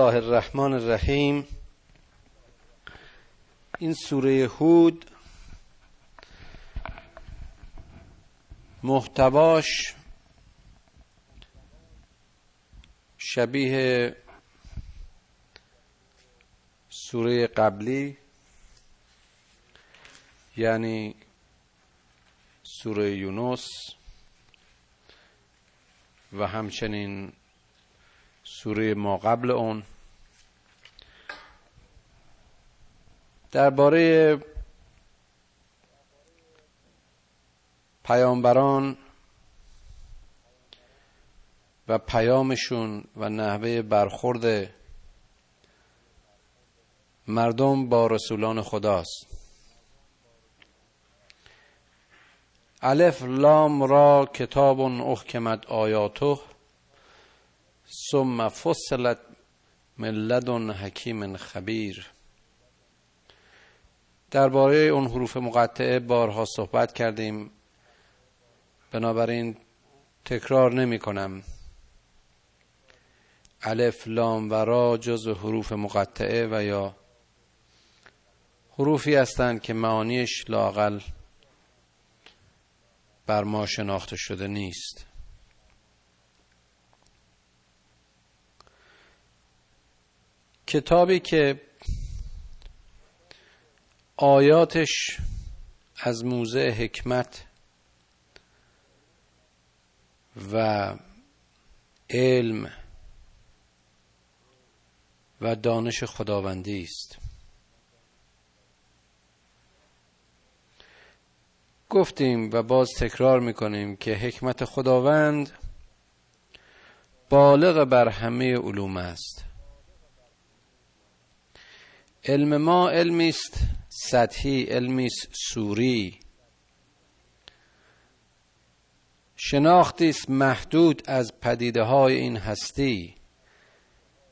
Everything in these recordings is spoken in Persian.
الله الرحمن الرحیم. این سوره هود محتواش شبیه سوره قبلی یعنی سوره یونس و همچنین سوره ما قبل اون درباره پیامبران و پیامشون و نحوه برخورد مردم با رسولان خداست. الف لام را کتاب احکمت آیاته ثم فصلت من حکیم خبیر. درباره اون حروف مقطعه بارها صحبت کردیم. بنابراین تکرار نمی کنم. الف لام و را جز حروف مقطعه و یا حروفی هستند که معانیش لاقل بر ما شناخته شده نیست. کتابی که آیاتش از موزه حکمت و علم و دانش خداوندی است. گفتیم و باز تکرار می‌کنیم که حکمت خداوند بالغ بر همه علوم است. علم ما علمی است. سطحی علمی سوری. شناختی است محدود از پدیده های این هستی.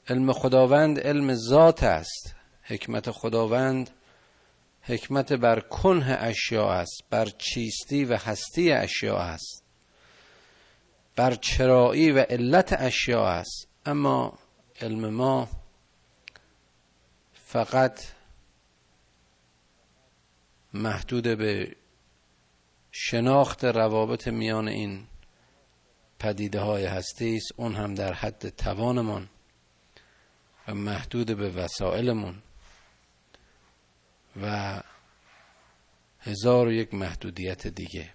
علم خداوند علم ذات است. حکمت خداوند حکمت بر کنه اشیاء است بر چیستی و هستی اشیاء است. بر چرایی و علت اشیاء است. اما علم ما فقط محدود به شناخت روابط میان این پدیده های هستی است اون هم در حد توانمان و محدود به وسایلمون و هزار و یک محدودیت دیگه.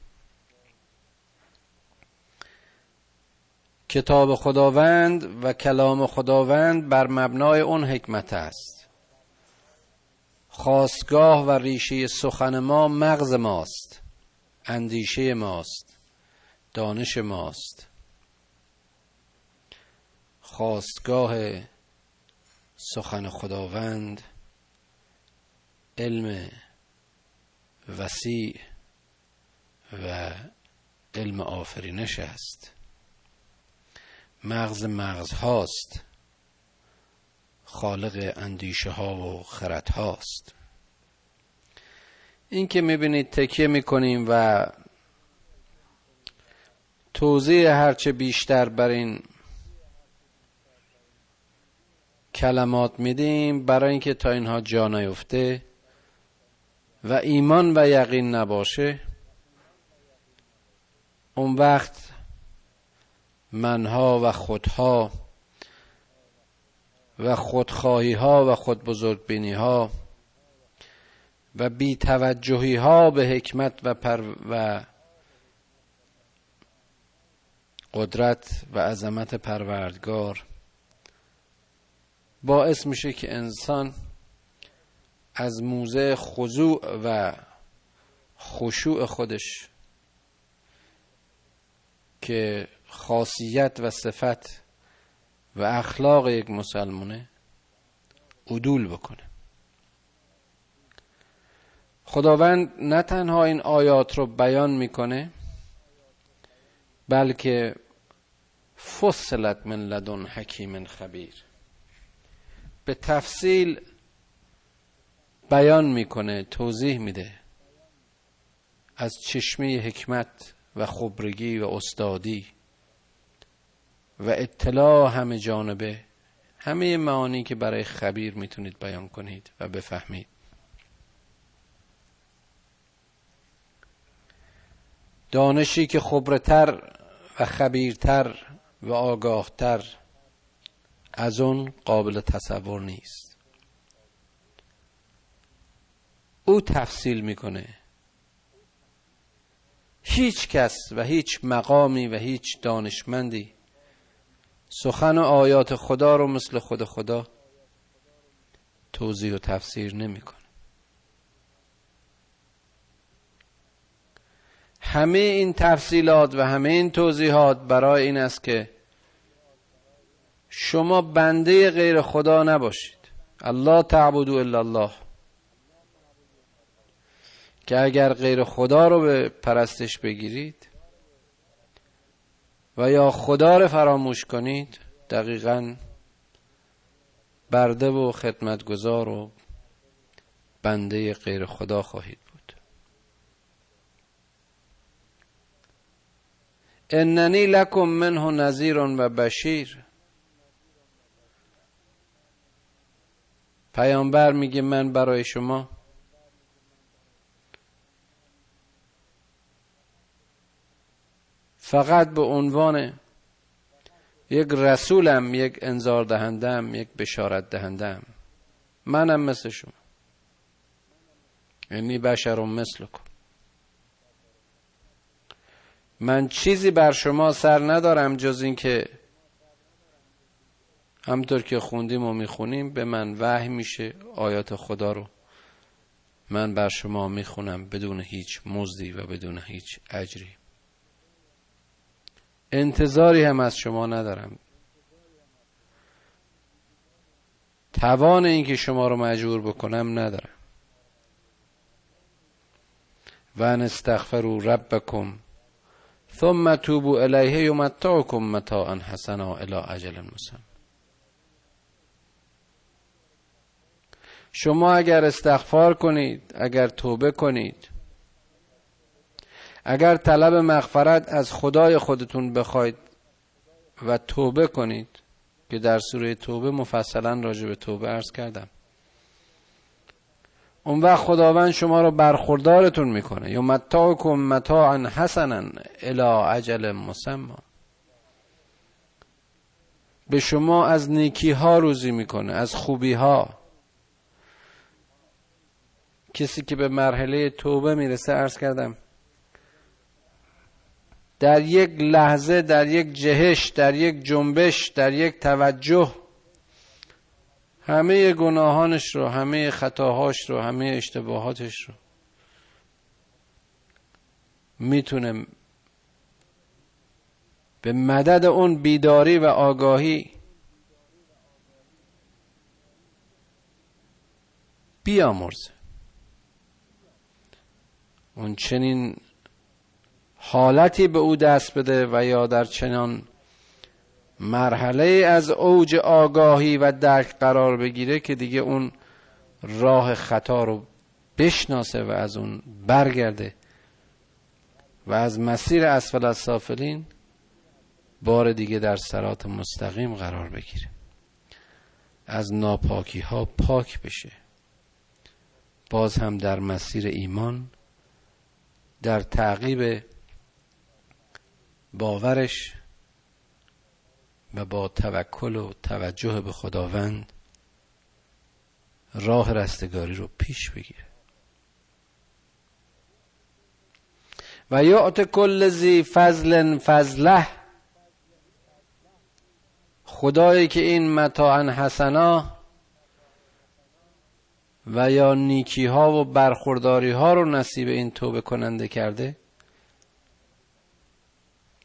کتاب خداوند و کلام خداوند بر مبنای اون حکمت است. خواستگاه و ریشه سخن ما مغز ماست اندیشه ماست دانش ماست. خواستگاه سخن خداوند علم وسیع و علم آفرینش است. مغز مغز هاست خالق اندیشه ها و خرد هاست این که می‌بینید تکیه می‌کنیم و توضیح هرچه بیشتر بر این کلمات میدیم برای اینکه تا اینها جا نیفته و ایمان و یقین نباشه اون وقت منها و خودها و خودخواهی ها و خود بزرگبینی ها و بی توجهی ها به حکمت و, پر و قدرت و عظمت پروردگار باعث میشه که انسان از موزه خضوع و خشوع خودش که خاصیت و صفت و اخلاق یک مسلمانه عدول بکنه. خداوند نه تنها این آیات رو بیان می‌کنه بلکه فصلت من لدن حکیم خبیر. به تفصیل بیان می‌کنه توضیح میده از چشمه حکمت و خبرگی و استادی. و اطلاع همه جانبه همه معانی که برای خبیر می‌تونید بیان کنید و بفهمید. دانشی که خبرتر و خبیرتر و آگاهتر از اون قابل تصور نیست. او تفصیل می‌کنه. هیچ کس و هیچ مقامی و هیچ دانشمندی سخن و آیات خدا رو مثل خود خدا توضیح و تفسیر نمی‌کنه همه این تفصیلات و همه این توضیحات برای این است که شما بنده غیر خدا نباشید. الله تعبدو الا الله. که اگر غیر خدا رو به پرستش بگیرید و یا خدا رو فراموش کنید دقیقا برده و خدمتگزار و بنده غیر خدا خواهید بود. اننی لکم منه نظیر و بشیر. پیامبر میگه من برای شما فقط به عنوان یک رسولم یک انذار دهندم یک بشارت دهندم. منم مثل شما. یعنی بشر مثلکم. من چیزی بر شما سر ندارم جز اینکه همطور که خوندیم و می‌خونیم به من وحی میشه آیات خدا رو من بر شما می‌خونم بدون هیچ مزدی و بدون هیچ اجری. انتظاری هم از شما ندارم. توان اینکه شما رو مجبور بکنم ندارم. و ان استغفروا ربکم ثم توبوا الیه یمتعکم متاعا حسنا الی اجل مسمى شما اگر استغفار کنید اگر توبه کنید اگر طلب مغفرت از خدای خودتون بخواید و توبه کنید که در سوره توبه مفصلا راجع به توبه ارز کردم. اون وقت خداوند شما رو برخوردارتون می‌کنه. یا متاعکم متاعا حسنا الى عجل مسمى. به شما از نیکی ها روزی می‌کنه از خوبی ها کسی که به مرحله توبه می‌رسه ارز کردم در یک لحظه در یک جهش در یک جنبش در یک توجه همه گناهانش رو همه خطاهاش رو همه اشتباهاتش رو می‌تونه به مدد اون بیداری و آگاهی بیامرزه. اون چنین حالتی به او دست بده و یا در چنان مرحله از اوج آگاهی و درک قرار بگیره که دیگه اون راه خطا رو بشناسه و از اون برگرده و از مسیر اسفل از سافلین بار دیگه در سرات مستقیم قرار بگیره. از ناپاکی ها پاک بشه. باز هم در مسیر ایمان در تعقیب باورش و با توکل و توجه به خداوند راه رستگاری رو پیش بگیره. و یعت کل زی فضل فضله خدایی که این متاعا حسنا و یا نیکی ها و برخورداری ها رو نصیب این توبه کننده کرده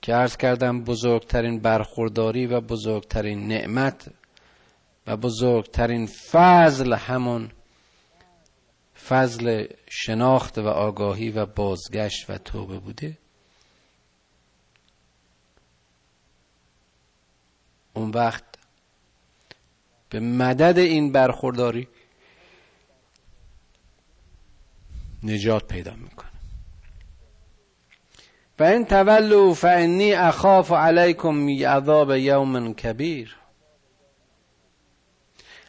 که ارز کردم بزرگترین برخورداری و بزرگترین نعمت و بزرگترین فضل همون فضل شناخت و آگاهی و بازگشت و توبه بوده. اون وقت به مدد این برخورداری نجات پیدا می‌کنه. و این تولو فانی اخاف علیکم عذاب یوم کبیر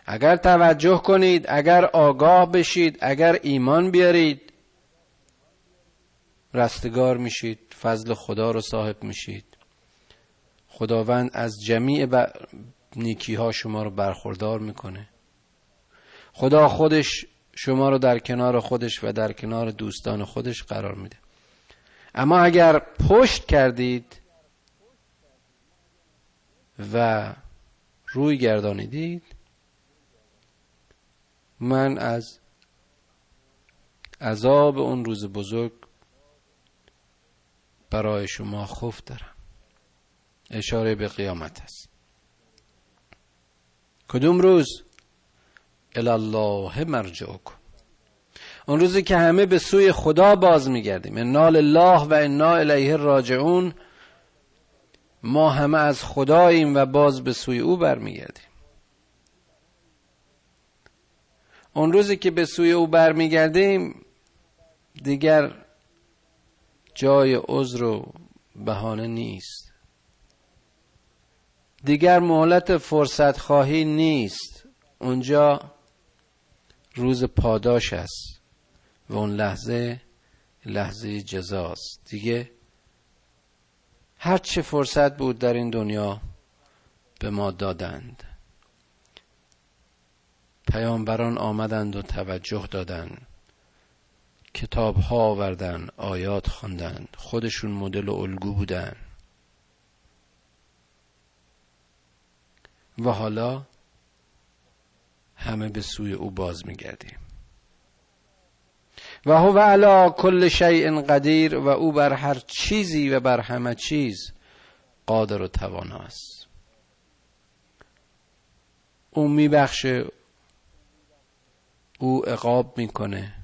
اگر توجه کنید اگر آگاه بشید اگر ایمان بیارید رستگار میشید فضل خدا رو صاحب میشید. خداوند از جمیع ب... نیکی ها شما رو برخوردار می‌کنه. خدا خودش شما رو در کنار خودش و در کنار دوستان خودش قرار میده. اما اگر پشت کردید و روی گردانیدید من از عذاب اون روز بزرگ برای شما خوف دارم. اشاره به قیامت است. کدوم روز؟ الله مرجعکم. اون روزی که همه به سوی خدا باز میگردیم. انا الله و انا الیه راجعون. ما همه از خداییم و باز به سوی او برمیگردیم. اون روزی که به سوی او برمیگردیم دیگر جای عذر و بهانه نیست. دیگر مهلت فرصت خواهی نیست. اونجا روز پاداش است. و اون لحظه لحظه جزاست. دیگه هر چه فرصت بود در این دنیا به ما دادند. پیامبران آمدند و توجه دادند. کتاب ها آوردن آیات خواندند. خودشون مدل و الگو بودن. و حالا همه به سوی او باز میگردیم. و هو علا کل شیء قدیر و او بر هر چیزی و بر همه چیز قادر و توانا است. او میبخشه او عقاب می‌کنه.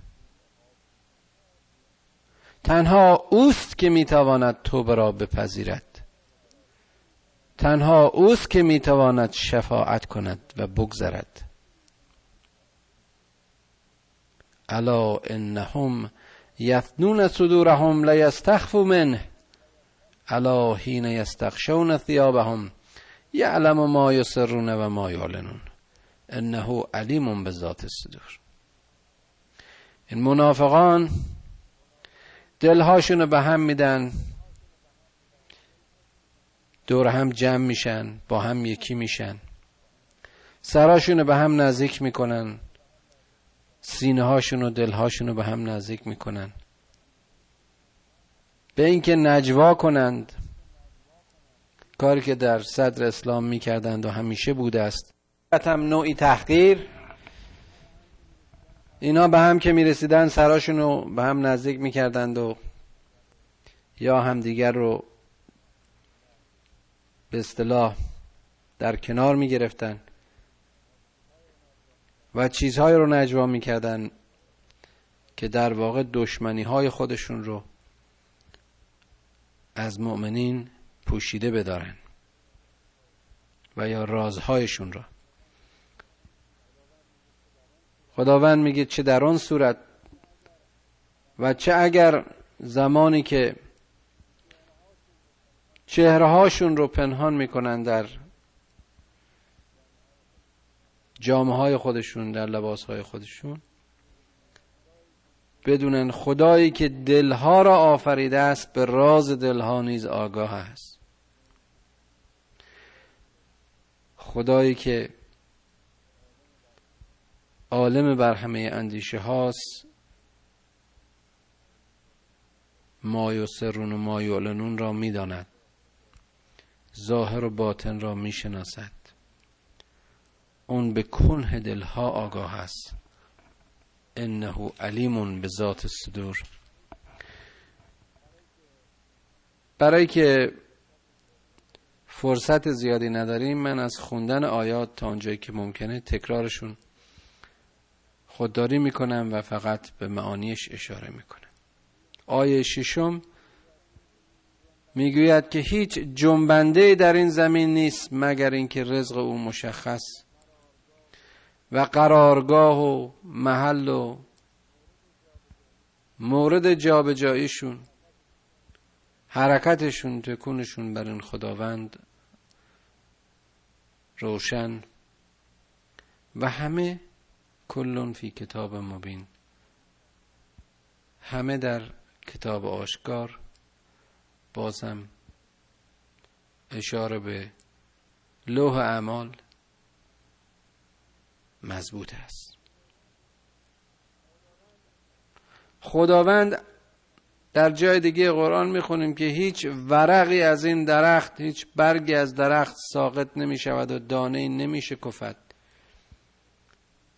تنها اوست که می‌تواند توبه را بپذیرد. تنها اوست که می‌تواند شفاعت کند و بگذرد. الا انهم یثنون صدورهم لیستخفوا منه الا حین یستخشون ثیابهم یعلم ما یسرون و ما یعلنون. انه علیم به ذات الصدور این منافقان دلهاشون رو به هم میدن دور هم جمع میشن با هم یکی میشن. سراشون رو به هم نزدیک می‌کنن. سینه هاشون و دلهاشون رو به هم نزدیک می‌کنن. به اینکه نجوا کنند. کاری که در صدر اسلام می‌کردند و همیشه بوده است. هم نوعی تحقیر. اینا به هم که می‌رسیدن سراشون رو به هم نزدیک می‌کردند و یا همدیگر رو به اصطلاح در کنار می‌گرفتن. و چیزهایی رو نجوا می‌کردن که در واقع دشمنی های خودشون رو از مؤمنین پوشیده بدارن و یا رازهایشون را خداوند میگه چه در آن صورت و چه اگر زمانی که چهره هاشون رو پنهان می‌کنن در جامعه های خودشون در لباس های خودشون. بدونن خدایی که دلها را آفریده است به راز دلها نیز آگاه است. خدایی که عالم بر همه اندیشه هاست ما یسرون و ما را می‌داند. ظاهر و باطن را می‌شناسد. اون به کنه دلها آگاه است. انه علیم به ذات صدور. برای که فرصت زیادی نداریم من از خوندن آیات تا اونجایی که ممکنه تکرارشون خودداری می‌کنم و فقط به معانیش اشاره می‌کنم. آیه ششم می‌گوید که هیچ جنبنده در این زمین نیست مگر اینکه رزق او مشخص و قرارگاه و محل و مورد جابجاییشون حرکتشون تکونشون بر این خداوند روشن و همه کلون فی کتاب مبین. همه در کتاب آشکار. بازم اشاره به لوح اعمال. مضبوط است. خداوند در جای دیگه قرآن می‌خونیم که هیچ ورقی از این درخت هیچ برگی از درخت ساقط نمی شود و دانه نمی شکفت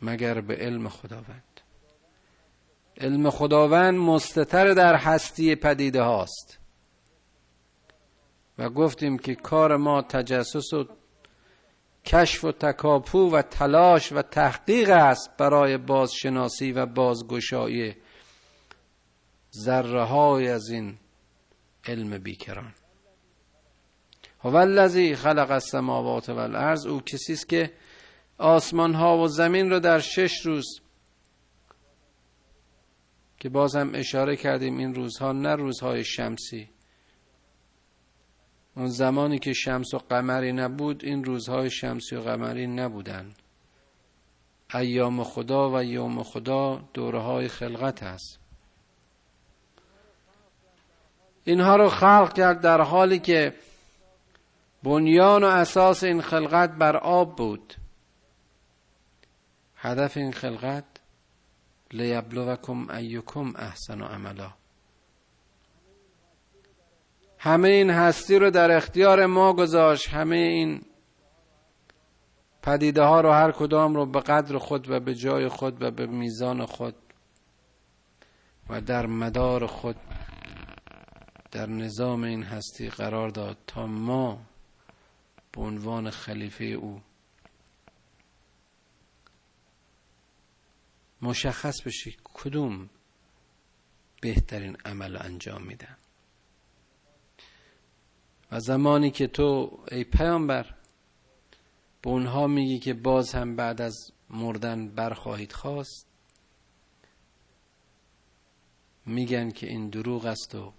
مگر به علم خداوند. علم خداوند مستتر در هستی پدیده هاست. و گفتیم که کار ما تجسس و کشف و تکاپو و تلاش و تحقیق است برای بازشناسی و بازگشایی ذره های از این علم بیکران. هو الذی خلق السماوات والارض او کسی است که آسمان ها و زمین رو در شش روز که بازم اشاره کردیم این روزها نه روزهای شمسی. اون زمانی که شمس و قمری نبود این روزهای شمسی و قمری نبودن. ایام خدا و یوم خدا دوره های خلقت است. اینها رو خلق کرد در حالی که بنیان و اساس این خلقت بر آب بود. هدف این خلقت لیبلوکم ایکم احسن و عملا. همه این هستی رو در اختیار ما گذاشت. همه این پدیده ها رو هر کدام رو به قدر خود و به جای خود و به میزان خود و در مدار خود در نظام این هستی قرار داد تا ما به عنوان خلیفه او مشخص بشی کدوم بهترین عمل انجام میدن. و زمانی که تو ای پیامبر به اونها میگی که باز هم بعد از مردن برخواهید خواست میگن که این دروغ است و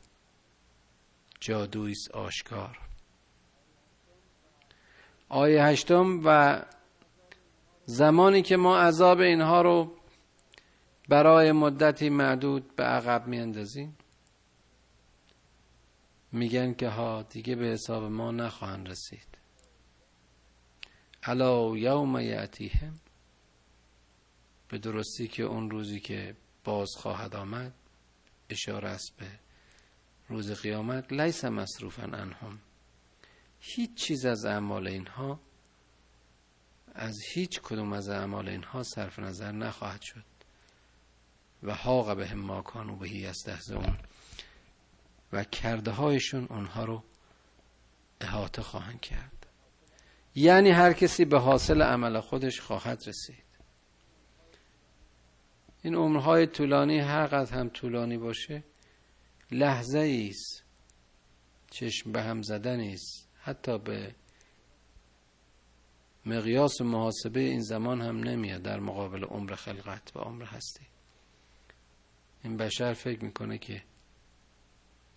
جادویست آشکار. آیه هشتم و زمانی که ما عذاب اینها رو برای مدتی معدود به عقب میاندازیم میگن که ها دیگه به حساب ما نخواهند رسید. الا یوم یعتیهم به درستی که اون روزی که باز خواهد آمد اشاره است به روز قیامت. لیس مصروفا انهم هیچ چیز از اعمال اینها از هیچ کدوم از اعمال اینها صرف نظر نخواهد شد. و حاق به ما کانو بهی اون و کرده هایشون اونها رو احاطه خواهند کرد. یعنی هر کسی به حاصل عمل خودش خواهد رسید. این عمرهای طولانی هر قدر هم طولانی باشه لحظه است. چشم به هم زدن است. حتی به مقیاس محاسبه این زمان هم نمیاد در مقابل عمر خلقت و عمر هستی. این بشر فکر می‌کنه که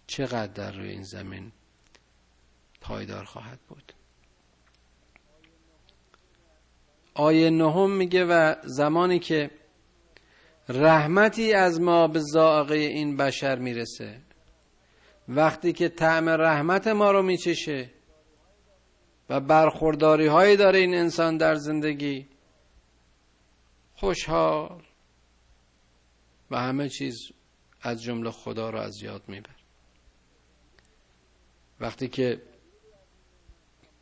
چقدر در روی این زمین پایدار خواهد بود؟ آیه نهم میگه و زمانی که رحمتی از ما به زائقه این بشر می‌رسه وقتی که طعم رحمت ما رو میچشه و برخورداری هایی داره این انسان در زندگی خوشحال و همه چیز از جمله خدا رو از یاد میبر وقتی که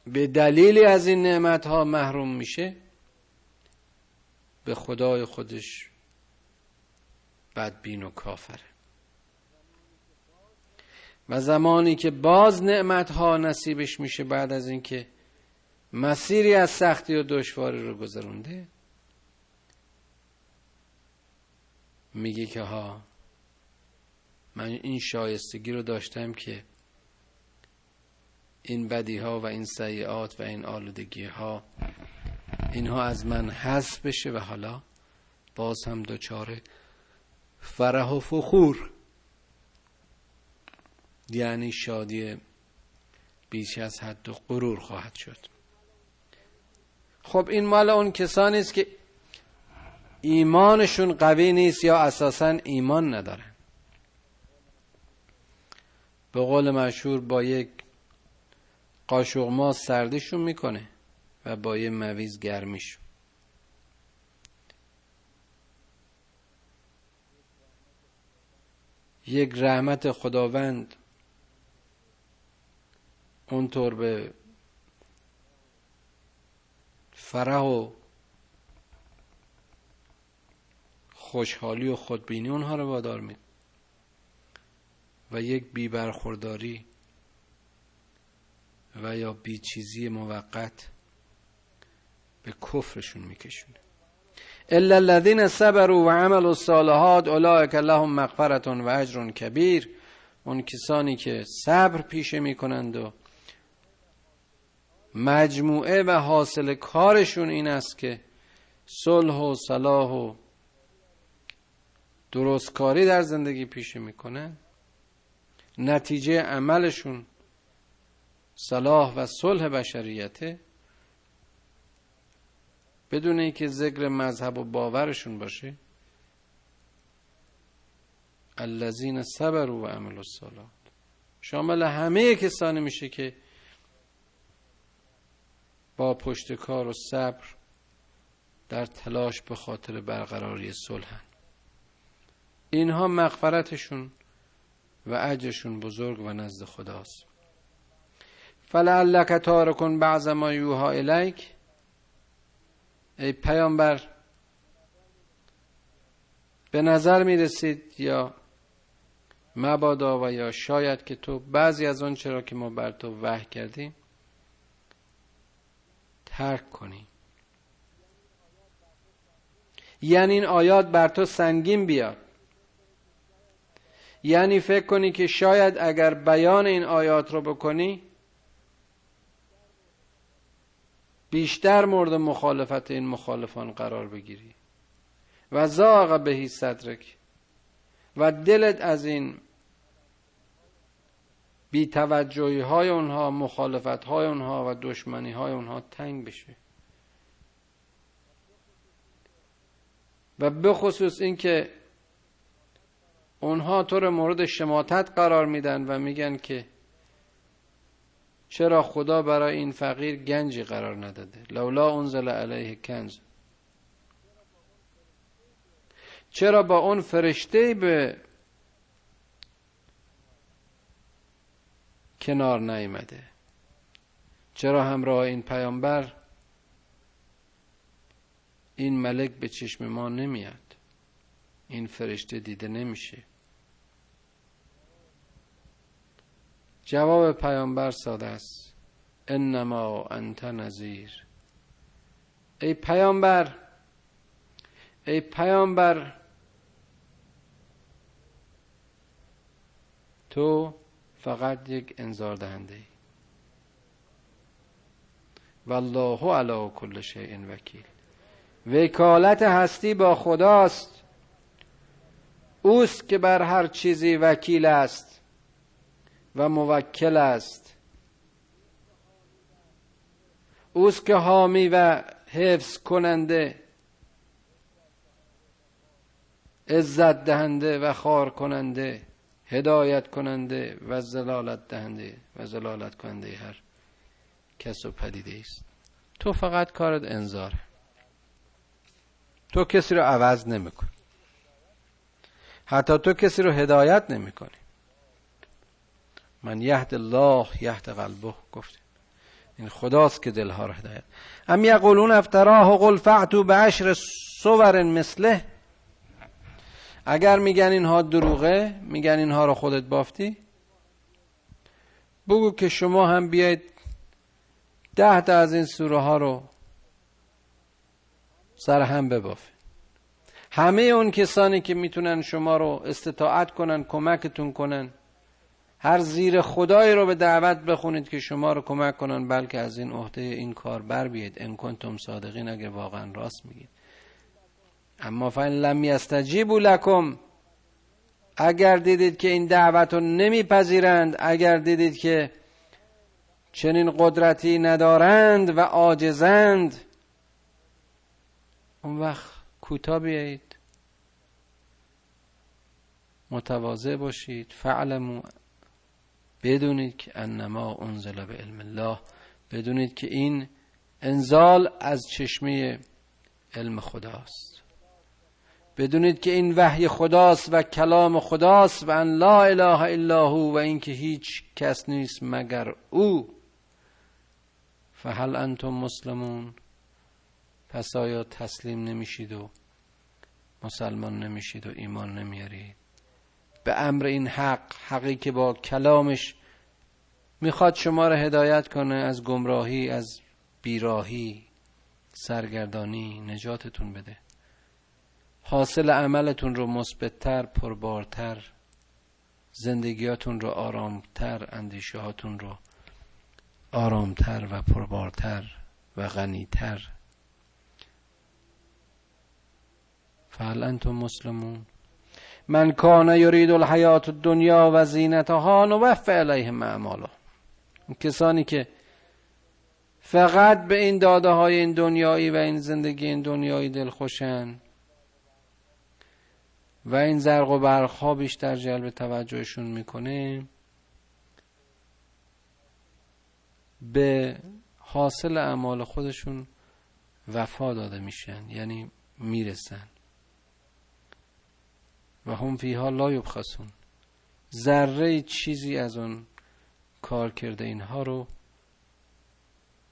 به دلیلی از این نعمت ها محروم میشه به خدای خودش بدبین و کافره. و زمانی که باز نعمت ها نصیبش میشه بعد از اینکه مسیری از سختی و دشواری رو گذرونده میگه که ها من این شایستگی رو داشتم که این بدی ها و این سیعات و این آلودگی ها اینها از من حذف بشه و حالا باز هم دچار فرح و فخور. یعنی شادی بیش از حد و غرور خواهد شد. خب این مال اون کسانی است که ایمانشون قوی نیست یا اساسا ایمان ندارن. به قول مشهور با یک قاشق ما سردشون می‌کنه و با یه مویز گرمیشون. یک رحمت خداوند اونطور به فرح و خوشحالی و خودبینی اونها رو وادار می و یک بی برخورداری و یا بی چیزی موقت به کفرشون میکشونه. الا الذين صبروا و عملوا الصالحات اولئک لهم مغفرت و اجر کبیر. اون کسانی که صبر پیشه می‌کنند و مجموعه و حاصل کارشون این است که صلح و صلاح و درستکاری در زندگی پیشه می‌کنن. نتیجه عملشون صلاح و صلح بشریته بدون اینکه ذکر مذهب و باورشون باشه الذین صبروا و عملوا الصالحات. شامل همه کسانی میشه که با پشت کار و صبر در تلاش به خاطر برقراری صلح اینها مغفرتشون و اجرشون بزرگ و نزد خداست. فلعلک تارکن بعض ما یوها الیک ای پیامبر به نظر می رسید یا مبادا و یا شاید که تو بعضی از آن چرا که ما بر تو وحی کردیم ترک کنی. یعنی این آیات بر تو سنگین بیاد. یعنی فکر کنی که شاید اگر بیان این آیات رو بکنی بیشتر مورد مخالفت این مخالفان قرار بگیری. و زاغ بهی صدرک. و دلت از این بی توجهی های اونها مخالفت های اونها و دشمنی های اونها تنگ بشه. و بخصوص اینکه اونها تو رو مورد شماتت قرار میدن و میگن که چرا خدا برای این فقیر گنجی قرار نداده؟ لولا انزل علیه کنز. چرا با اون فرشته به کنار نیامده؟ چرا همراه این پیامبر این ملک به چشم ما نمیاد؟ این فرشته دیده نمیشه. جواب پیامبر ساده است. انما انت نظیر ای پیامبر ای پیامبر تو فقط یک انذار دهنده ای. والله علی کل شیء وکیل. وکالت هستی با خداست. اوست که بر هر چیزی وکیل است. و موکل است. اوست که حامی و حفظ کننده عزت دهنده و خار کننده هدایت کننده و زلالت دهنده و زلالت کننده هر کس و پدیده است. تو فقط کارت انذاره تو کسی رو عوض نمی‌کنی. حتی تو کسی رو هدایت نمی‌کنی. من یهد الله یهد قلبه گفت این خداست که دلها رو هدایت. ام یقولون افتراه قل فعتو به عشر صور مثله. اگر میگن اینها دروغه میگن اینها رو خودت بافتی. بگو که شما هم بیاید ده تا از این سوره ها رو سر هم ببافید همه اون کسانی که می‌تونن شما رو استطاعت کنن کمکتون کنن هر زیر خدایی رو به دعوت بخونید که شما رو کمک کنن بلکه از این عهده این کار بر بیاید ان کنتم صادقین اگه واقعا راست میگید. اما فین لم یستجیبوا لکم اگر دیدید که این دعوت رو نمیپذیرند اگر دیدید که چنین قدرتی ندارند و عاجزند اون وقت کوتاه بیایید. متواضع باشید. فعلمو بدونید که انما انزل به علم الله. بدونید که این انزال از چشمه علم خداست. بدونید که این وحی خداست و کلام خداست و ان لا اله الا هو و اینکه هیچ کس نیست مگر او. فهل انتم مسلمون؟ پس آیا تسلیم نمیشید و مسلمان نمیشید و ایمان نمیارید؟ به امر این حق حقی که با کلامش می‌خواد شما را هدایت کنه از گمراهی از بیراهی سرگردانی نجاتتون بده. حاصل عملتون رو مثبتتر پربارتر زندگیاتون رو آرامتر اندیشه هاتون رو آرامتر و پربارتر و غنیتر. فعل انتم مسلمون؟ من کان یرید الحیات الدنیا و زینتها نوفع الیهم اعمالهم کسانی که فقط به این داده های این دنیایی و این زندگی این دنیایی دلخوشن و این زرق و برق ها بیشتر جلب توجهشون می‌کنه به حاصل اعمال خودشون وفا داده میشن یعنی می‌رسن. و هم فیها لا یبخسون. ذره چیزی از اون کار کرده اینها رو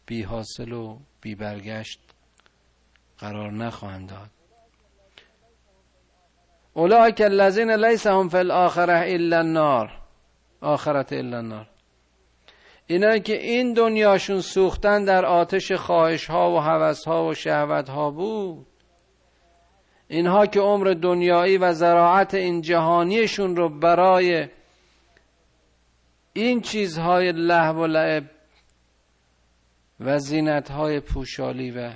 بی حاصل و بی برگشت قرار نخواهند داد. اولئک الذین لیس هم فی الاخره الا النار. آخرت الا النار. اینا که این دنیاشون سوختن در آتش خواهش ها و حوث ها و شهوت ها بود اینها که عمر دنیایی و زراعت این جهانیشون رو برای این چیزهای لحو و لعب و زینتهای پوشالی و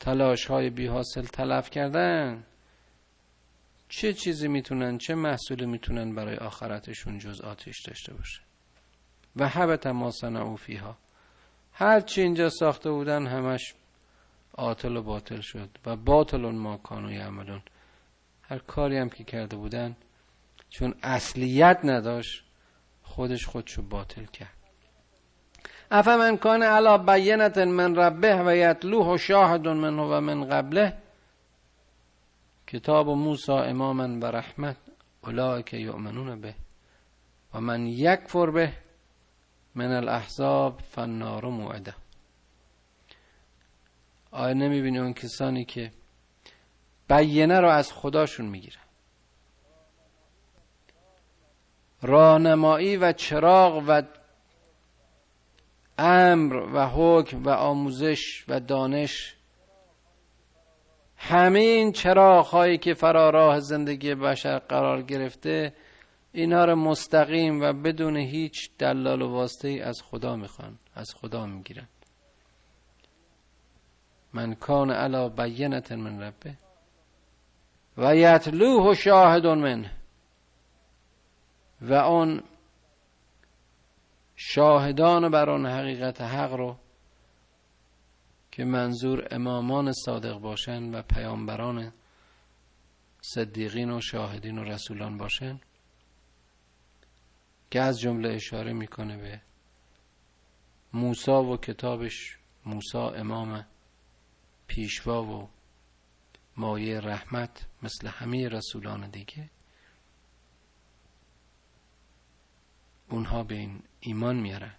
تلاش های بی حاصل تلف کردن چه چیزی می‌تونن چه محصولی می‌تونن برای آخرتشون جز آتش داشته باشه؟ و حبت ما صنعوا فیها. هر چی اینجا ساخته بودن همش عاطل و باطل شد و باطل ما کانو یعملون. هر کاری هم که کرده بودن چون اصلیت نداشت خودش خودشو باطل کرد. افمن کان علا بینت من ربه و یتلوه شاهد منه و من قبله. کتاب موسی اماما و رحمت که یؤمنون به. و من یکفر به من الاحزاب فنار موعده. آیا نمی‌بینی اون کسانی که بینه رو از خداشون می‌گیرن؟ رانمایی و چراغ و امر و حکم و آموزش و دانش همه این چراغ هایی که فراراه زندگی بشر قرار گرفته اینها رو مستقیم و بدون هیچ دلال و واسطه از خدا می‌خوان از خدا می‌گیرن. من کان علا بینت من ربه و یتلوه شاهد منه و آن شاهدان بر آن حقیقت حق رو که منظور امامان صادق باشن و پیامبران صدیقین و شاهدین و رسولان باشن که از جمله اشاره می‌کنه به موسا و کتابش موسا امام پیشوا و مایه رحمت مثل همه رسولان دیگه اونها به این ایمان میارن.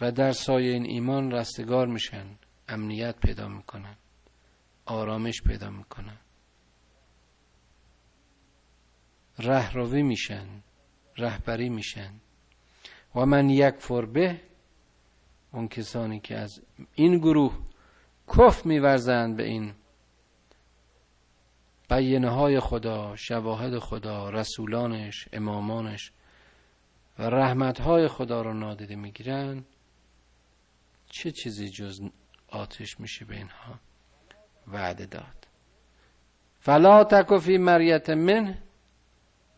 و در سایه این ایمان رستگار میشن امنیت پیدا می‌کنن آرامش پیدا می‌کنن. رهروی میشن رهبری میشن. و من یک به اون کسانی که از این گروه کف میورزند به این بیانه های خدا شواهد خدا رسولانش امامانش و رحمت های خدا رو نادیده می‌گیرن چه چیزی جز آتش میشه به اینها وعده داد؟ فلا تکو فی مریت من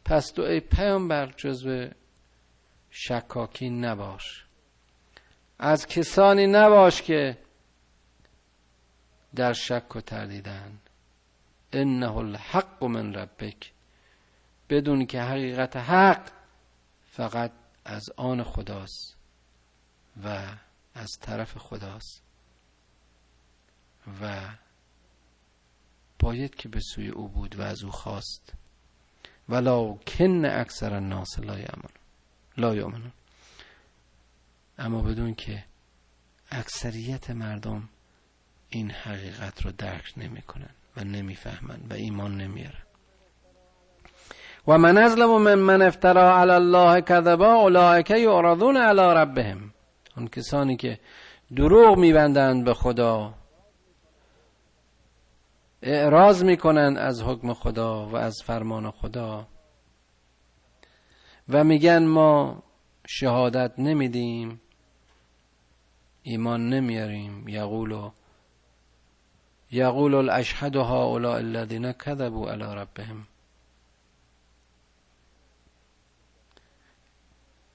پس تو ای پیامبر جزو شکاکی نباش. از کسانی نباش که در شک و تردیدن. انه الحق من ربک. بدون که حقیقت حق فقط از آن خداست و از طرف خداست و باید که به سوی او بود و از او خواست. کن اکثر الناس لا یامن لا یامنون اما بدون که اکثریت مردم این حقیقت رو درک نمی‌کنن و نمی‌فهمن و ایمان نمیارن. و من ازلم من من افترا علی الله کذبا اولئک یعرضون علی ربهم. اون کسانی که دروغ میبندند به خدا اعراض می‌کنن از حکم خدا و از فرمان خدا. و میگن ما شهادت نمیدیم. ایمان نمیاریم. یقولو یقول الاشهد هؤلاء الذين كذبوا على ربهم.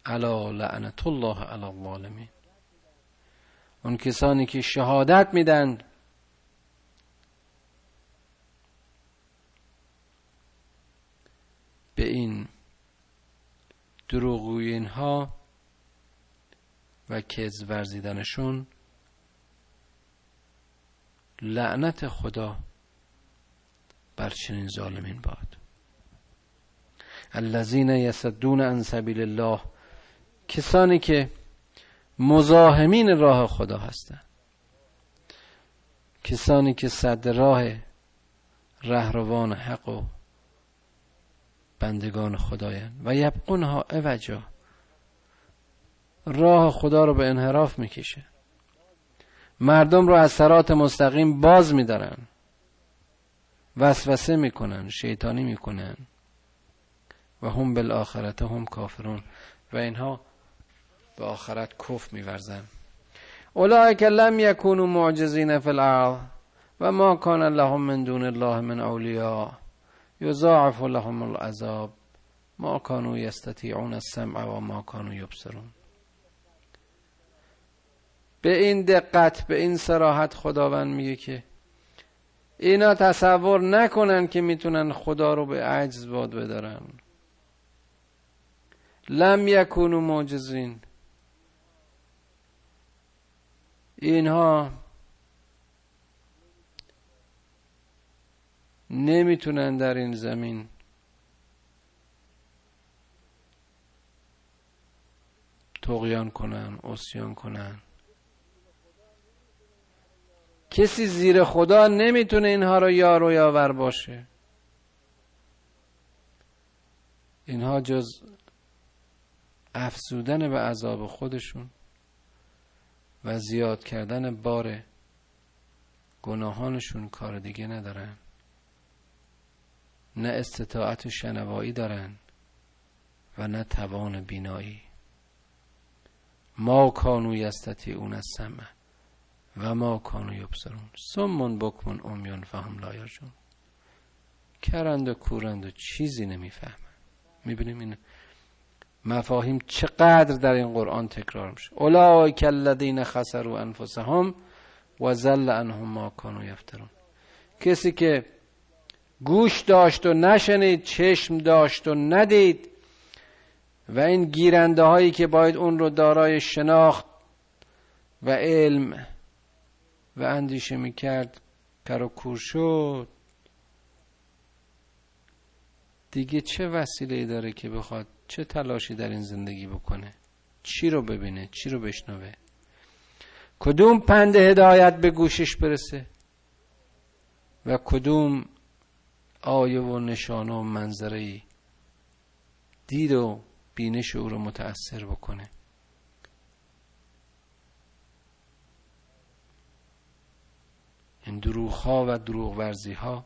الا لعنت الله علی الظالمین. اون کسانی که شهادت میدن. به این دروغوین ها و کز ورزیدنشون لعنت خدا بر چنین ظالمین باد. الذین یصدون عن سبیل الله کسانی که مزاحمین راه خدا هستند. کسانی که صد راه رهروان حق و بندگان خدایند و یبقونها اوجا راه خدا رو به انحراف می‌کشه. مردم رو از سرات مستقیم باز میدارن. وسوسه می‌کنن شیطانی می‌کنن. و هم بالآخرت هم کافرون. و اینها به آخرت کف میورزن. اولئک لم یکونوا معجزین فی الارض و ما کان لهم من دون الله من اولیاء. یضاعف لهم العذاب. ما کانوا یستطیعون السمع و ما کانوا یبصرون. به این دقت به این سراحت خداوند میگه که اینا تصور نکنن که می‌تونن خدا رو به عجز باد بدارن. لم یکونو معجزین. اینها نمی‌تونن در این زمین تقیان کنن اسیان کنن. کسی زیر خدا نمی‌تونه اینها رو یار و یاور باشه. اینها جز افزودن به عذاب خودشون و زیاد کردن بار گناهانشون کار دیگه ندارن. نه استطاعت شنوایی دارن و نه توان بینایی. ما کانو یستتی اون از سمه و ما کانو یبصرون. سمون بکمون امیون فهم لایرجون کرند و کورند و چیزی نمی‌فهمن. می‌بینیم این مفاهیم چقدر در این قرآن تکرار میشه. اولئک الذین خسروا انفسهم و زل عنهم ما کانوا یفترون. کسی که گوش داشت و نشنید چشم داشت و ندید و این گیرنده هایی که باید اون رو دارای شناخت و علم و اندیشه می‌کرد کر و کور شد. دیگه چه وسیله داره که بخواد؟ چه تلاشی در این زندگی بکنه؟ چی رو ببینه؟ چی رو بشنوه؟ کدوم پند هدایت به گوشش برسه؟ و کدوم آیه و نشانه و منظره دید و بینش او رو متأثر بکنه؟ این دروغ ها و دروغ ورزی ها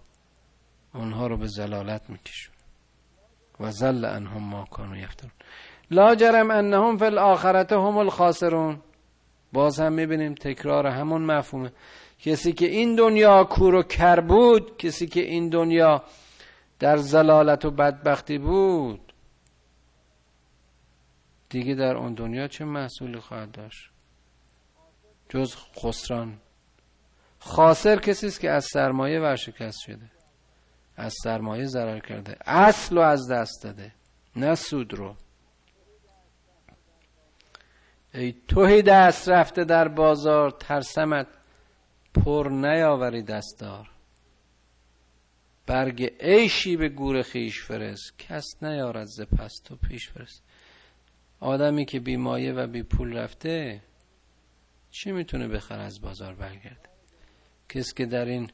اونها رو به زلالت میکشون. و زل انهم ما کانو یفترون. لا جرم انهم فی الاخرت هم الخاسرون. باز هم می‌بینیم تکرار همون مفهومه. کسی که این دنیا کور و کر بود کسی که این دنیا در زلالت و بدبختی بود دیگه در اون دنیا چه محصولی خواهد داشت؟ جز خسران. خاسر کسی است که از سرمایه ورشکست شده. از سرمایه ضرر کرده. اصل رو از دست داده. نه سود رو. ای توهی دست رفته در بازار ترسمت پر نیاوری دستار برگ عیشی به گور خیش فرست. کس نیارد ز پس تو پیش فرست. آدمی که بی مایه و بی پول رفته چی می‌تونه بخره از بازار برگرده؟ کسی که در این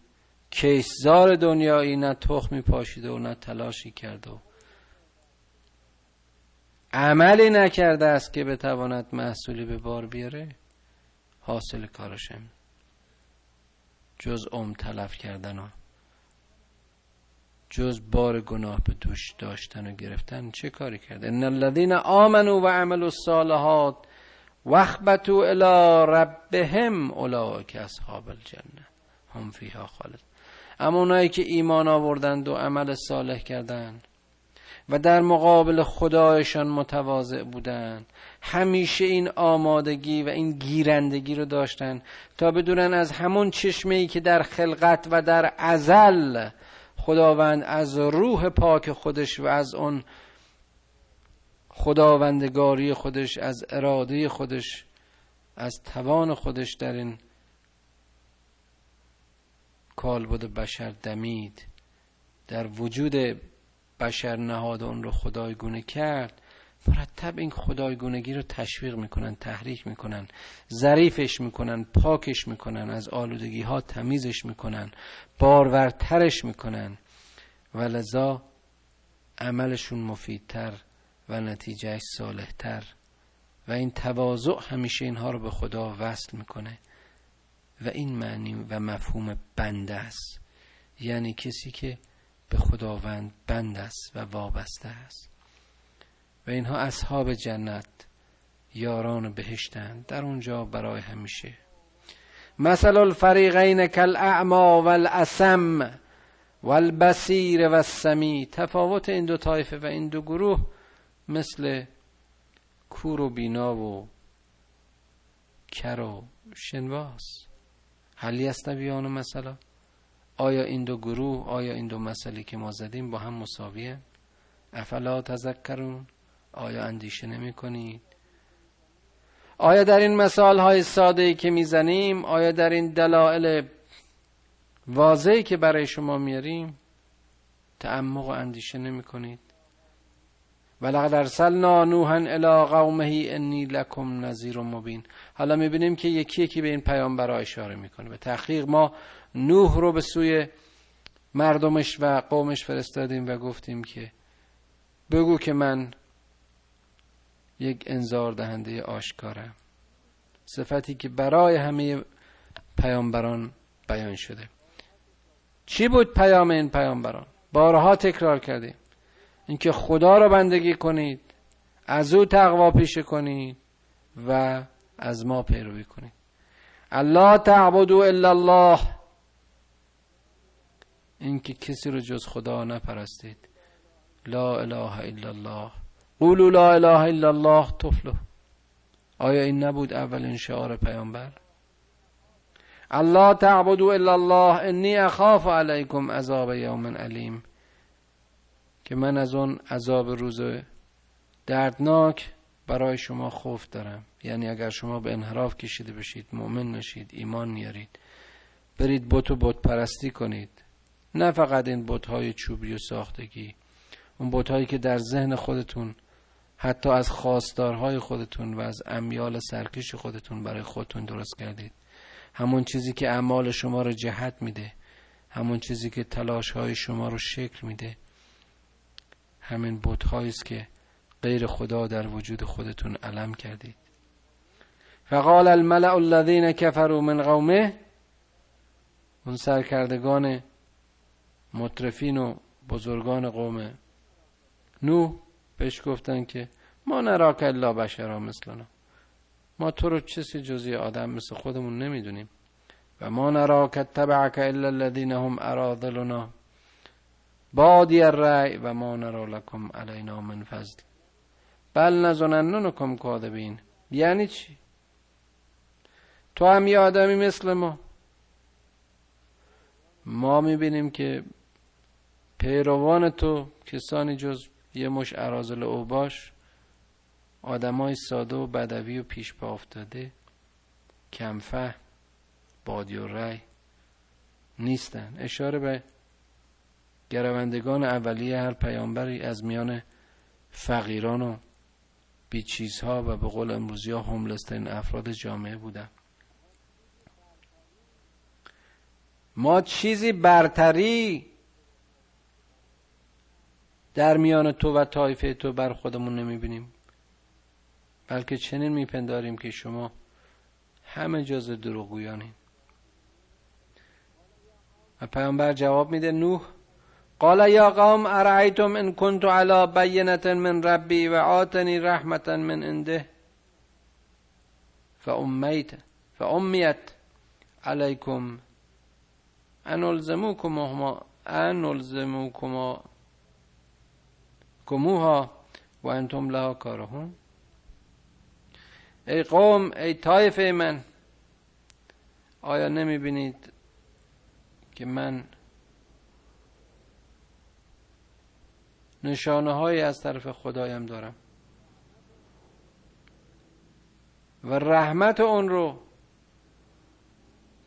کیسزار دنیایی نه تخمی پاشیده و نه تلاشی کرده و عملی نکرده است که بتواند محصولی به بار بیاره حاصل کارشم جز ام تلف کردن و جز بار گناه به دوش داشتن و گرفتن چه کاری کرده؟ ان الذين آمنوا و عملوا الصالحات واخبتوا الى ربهم اولئک اصحاب الجنه. هم فیها خالد. اما اونایی که ایمان آوردند و عمل صالح کردند و در مقابل خدایشان متواضع بودند همیشه این آمادگی و این گیرندگی رو داشتن تا بدونن از همون چشمه ای که در خلقت و در ازل خداوند از روح پاک خودش و از اون خداوندگاری خودش از اراده خودش از توان خودش در این کالبد بشر دمید. در وجود بشر نهاد اون رو خدایگونه کرد مرتب این خدایگونگی رو تشویق می‌کنن تحریک می‌کنن ظریفش می‌کنن پاکش می‌کنن از آلودگی ها تمیزش می‌کنن بارورترش می‌کنن. و لذا عملشون مفیدتر و نتیجهش صالحتر. و این تواضع همیشه اینها رو به خدا وصل می‌کنه. و این معنی و مفهوم بند است. یعنی کسی که به خداوند بند است و وابسته است. و اینها اصحاب جنت یاران بهشتند. در اونجا برای همیشه. مثل الفریقین کالاعما والاسم والبصیر و السمی تفاوت این دو طایفه و این دو گروه مثل کور و بینا و کر و شنواس هل یستویان مثلا آیا این دو گروه آیا این دو مسئله که ما زدیم با هم مساویه؟ افلا تذکرون؟ آیا اندیشه نمی کنید؟ آیا در این مثال های ساده ای که می‌زنیم آیا در این دلایل واضحی که برای شما میاریم تعمق و اندیشه نمی کنید؟ ولقد ارسلنا نوحا الی قومه انی لکم نذیر مبین. حالا می‌بینیم که یکی یکی به این پیامبرا اشاره می‌کنه. به تحقیق ما نوح رو به سوی مردمش و قومش فرستادیم و گفتیم که بگو که من یک انذار دهنده آشکارم. صفتی که برای همه پیامبران بیان شده. چی بود پیام این پیامبران؟ بارها تکرار کردیم. اینکه خدا را بندگی کنید از او تقوا پیشه کنید و از ما پیروی کنید. الله تعبدو الا الله اینکه کسی رو جز خدا نپرستید. لا اله الا الله. قولوا لا اله الا الله تفلو آیا این نبود اولین شعار پیامبر؟ الله تعبدو الا الله انی اخاف علیکم عذاب یوم علیم. که من از اون عذاب روز دردناک برای شما خوف دارم. یعنی اگر شما به انحراف کشیده بشید مؤمن نشید ایمان نیارید برید بت و بت پرستی کنید. نه فقط این بت های چوبی و ساختگی اون بت هایی که در ذهن خودتون حتی از خواستارهای خودتون و از امیال سرکش خودتون برای خودتون درست کردید. همون چیزی که اعمال شما رو جهت میده همون چیزی که تلاش های شما رو شکل میده. همین بوت است که غیر خدا در وجود خودتون علم کردید. فقال الملع الذين كفروا من قومه اون سرکردگان مطرفین و بزرگان قوم نو بهش گفتن که ما نراک الا بشرا مثلنا. ما تو رو چیزی جزی آدم مثل خودمون نمی‌دونیم. و ما نراک تبعک الا الذين هم اراذلنا بادی الرأی و ما نرا لکم علینا من فضل. بل نظننکم کاذبین. یعنی چی؟ تو هم یه آدمی مثل ما. ما می‌بینیم که پیروان تو کسانی جز یه مش ارازل اوباش آدمای ساده و بدوی و پیش پا افتاده کمفه بادی و رای نیستن. اشاره به گروندگان اولیه هر پیامبری از میان فقیران و بیچیزها و به قول امروزی ها هملسترین افراد جامعه بودن. ما چیزی برتری در میان تو و طایفه تو بر خودمون نمی‌بینیم. بلکه چنین میپنداریم که شما همه جز دروغگویانین. و پیامبر جواب میده نوح قال یا قوم ارعیتم ان كنت على بینت من ربی و آتنی رحمتا من عنده؟ فامیت فامیت علیکم ان الزموکم ان الزموکم کموها و انتم لها کارهون ای قوم ای طایفه من آیا نمی بینید که من نشانه های از طرف خدایم دارم. و رحمت اون رو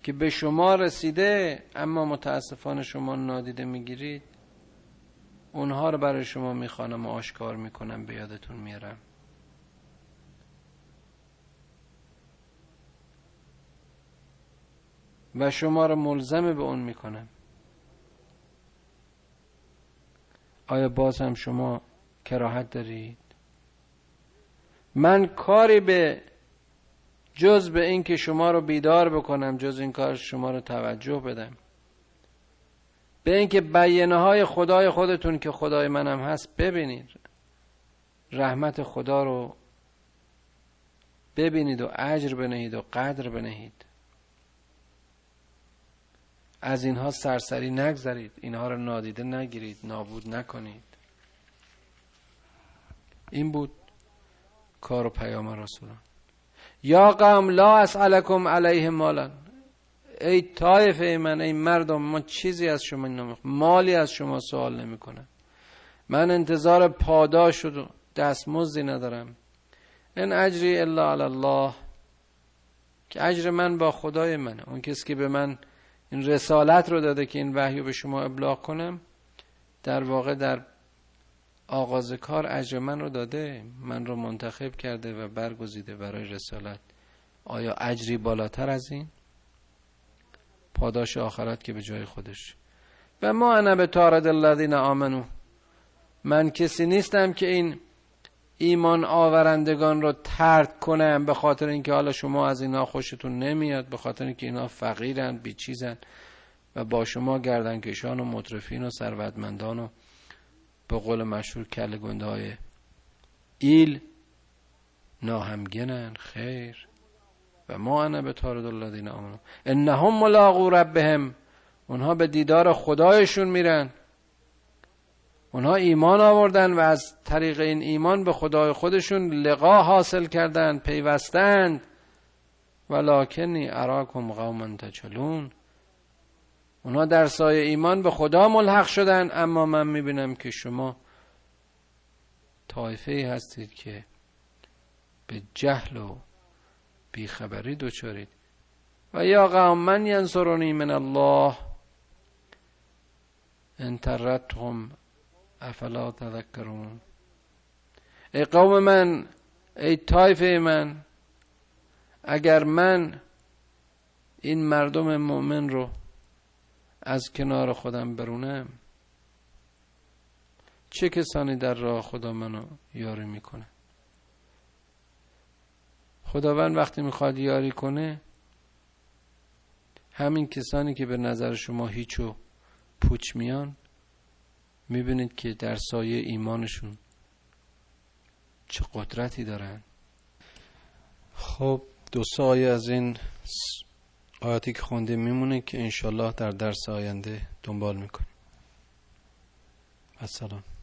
که به شما رسیده اما متاسفانه شما نادیده می‌گیرید. اونها رو برای شما می‌خوانم و آشکار می‌کنم به یادتون میارم و شما رو ملزم به اون می‌کنم. آیا باز هم شما کراهت دارید؟ من کاری به جز به این که شما رو بیدار بکنم جز این کار شما رو توجه بدم. به اینکه بیانه های خدای خودتون که خدای منم هست ببینید. رحمت خدا رو ببینید و اجر بنهید و قدر بنهید. از اینها سرسری نگذرید. اینها رو نادیده نگیرید. نابود نکنید. این بود کار و پیام رسولان. یا قوم لا اسالکم علیه مالا ای طایفه من ای مردم ما چیزی از شما نمیخ مالی از شما سوال نمی‌کنم. من انتظار پاداش و دستمزدی ندارم. این اجری الا علی الله که اجر من با خدای منه. اون کسی که به من این رسالت رو داده که این وحی به شما ابلاغ کنم در واقع در آغاز کار اجر من رو داده من رو منتخب کرده و برگزیده برای رسالت. آیا اجری بالاتر از این؟ پاداش آخرت که به جای خودش. و ما انا به تارد الذین آمنو. من کسی نیستم که این ایمان آورندگان رو ترک کنم به خاطر اینکه حالا شما از اینا خوشتون نمیاد به خاطر اینکه اینا فقیرن بیچیزن و با شما گردنکشان و مطرفین و ثروتمندان و به قول مشهور کل گنده های ایل ناهمگنن. خیر. و ما انا به تارد الذین آمنو. انهم ملاقو ربهم. اونها به دیدار خدایشون میرن. اونها ایمان آوردن و از طریق این ایمان به خدای خودشون لقا حاصل کردند پیوستند ولکنی اراکم قوما تچلون اونها در سایه ایمان به خدا ملحق شدن اما من می‌بینم که شما طایفه ای هستید که به جهل و بیخبری دوچارید و یا قوم من ینصرونی من الله انترتهم افلا تذکرون. ای قوم من ای طایفه من اگر من این مردم مؤمن رو از کنار خودم برونم چه کسانی در راه خدا منو یاری می‌کنه؟ خداوند وقتی می‌خواد یاری کنه همین کسانی که به نظر شما هیچو پوچ میان می‌بینید که در سایه ایمانشون چه قدرتی دارن. خب دو سایه از این آیاتی که خونده میمونه که انشالله در درس آینده دنبال می‌کنیم. السلام.